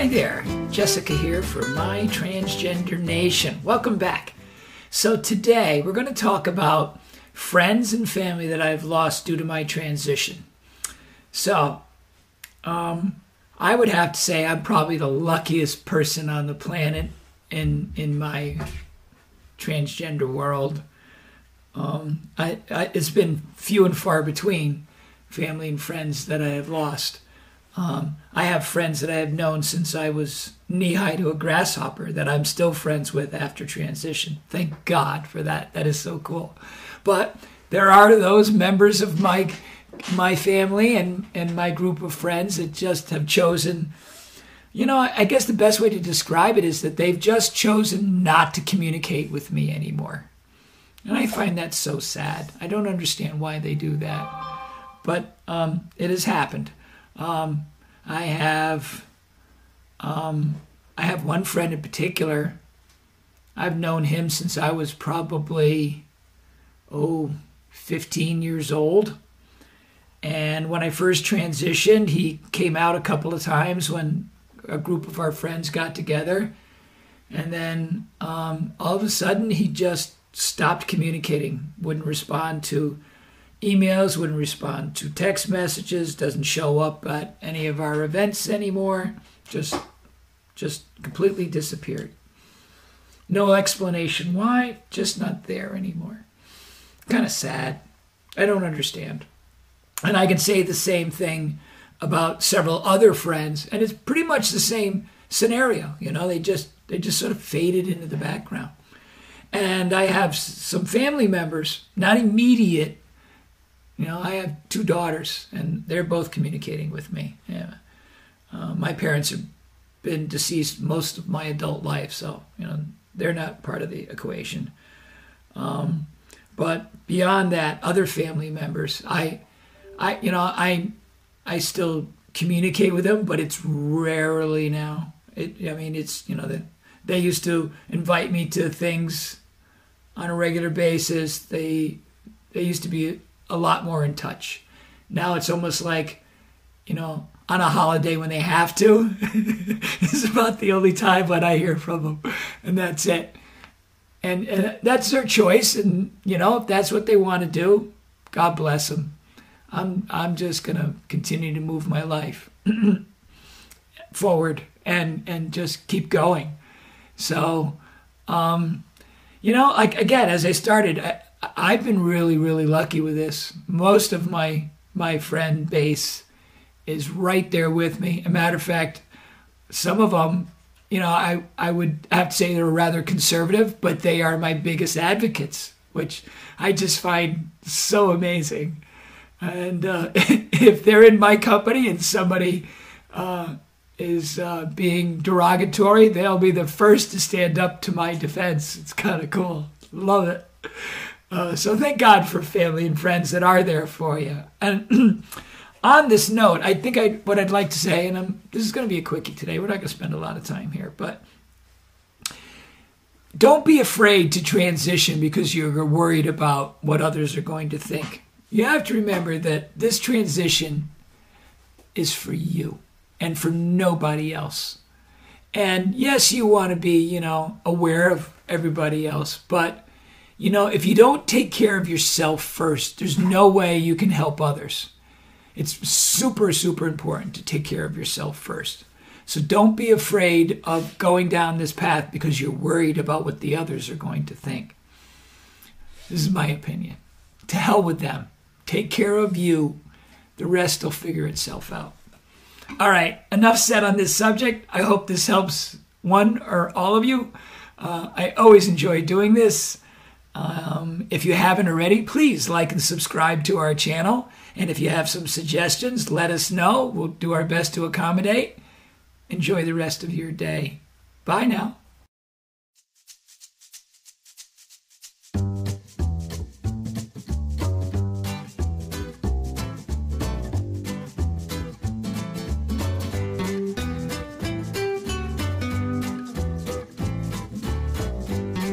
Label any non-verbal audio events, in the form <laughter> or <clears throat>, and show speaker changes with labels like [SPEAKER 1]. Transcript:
[SPEAKER 1] Hi there, Jessica here for My Transgender Nation. Welcome back. So, today we're going to talk about friends and family that I've lost due to my transition. So, um, I would have to say I'm probably the luckiest person on the planet in in my transgender world. Um, I, I, it's been few and far between family and friends that I have lost. Um, I have friends that I have known since I was knee high to a grasshopper that I'm still friends with after transition. Thank God for that. That is so cool. But there are those members of my my family and, and my group of friends that just have chosen you know, I guess the best way to describe it is that they've just chosen not to communicate with me anymore. And I find that so sad. I don't understand why they do that. But um, it has happened. Um, I have um, I have one friend in particular. I've known him since I was probably oh 15 years old. And when I first transitioned, he came out a couple of times when a group of our friends got together. And then um, all of a sudden, he just stopped communicating, wouldn't respond to emails, wouldn't respond to text messages, doesn't show up at any of our events anymore. Just, just completely disappeared. No explanation why, just not there anymore. Kind of sad. I don't understand. And I can say the same thing about several other friends, and it's pretty much the same scenario. You know, they just they just sort of faded into the background. And I have some family members, not immediate. You know, I have two daughters, and they're both communicating with me. Yeah, uh, my parents have been deceased most of my adult life, so you know they're not part of the equation. Um, but beyond that, other family members, I, I, you know, I I still communicate with them, but it's rarely now. It, I mean, it's you know that they used to invite me to things on a regular basis. They they used to be a lot more in touch. Now it's almost like, you know, on a holiday when they have to. <laughs> it's about the only time when I hear from them, and that's it. And, and that's their choice, and you know, if that's what they want to do, God bless them. I'm I'm just gonna continue to move my life <clears throat> forward and and just keep going. So, um, you know, like again, as I started, I, I've been really really lucky with this. Most of my my friend base is right there with me. A matter of fact, some of them, you know, I I would have to say they're rather conservative, but they are my biggest advocates, which I just find so amazing. And uh, <laughs> if they're in my company and somebody uh, is uh, being derogatory, they'll be the first to stand up to my defense. It's kind of cool. Love it. Uh, so thank God for family and friends that are there for you. And <clears throat> on this note, I think I what I'd like to say, and I'm, this is going to be a quickie today. We're not going to spend a lot of time here, but don't be afraid to transition because you're worried about what others are going to think you have to remember that this transition is for you and for nobody else. And yes, you want to be, you know, aware of everybody else, but you know, if you don't take care of yourself first, there's no way you can help others. It's super, super important to take care of yourself first. So don't be afraid of going down this path because you're worried about what the others are going to think. This is my opinion. To hell with them. Take care of you. The rest will figure itself out. All right, enough said on this subject. I hope this helps one or all of you. Uh, I always enjoy doing this. Um, if you haven't already, please like and subscribe to our channel. And if you have some suggestions, let us know. We'll do our best to accommodate. Enjoy the rest of your day. Bye now.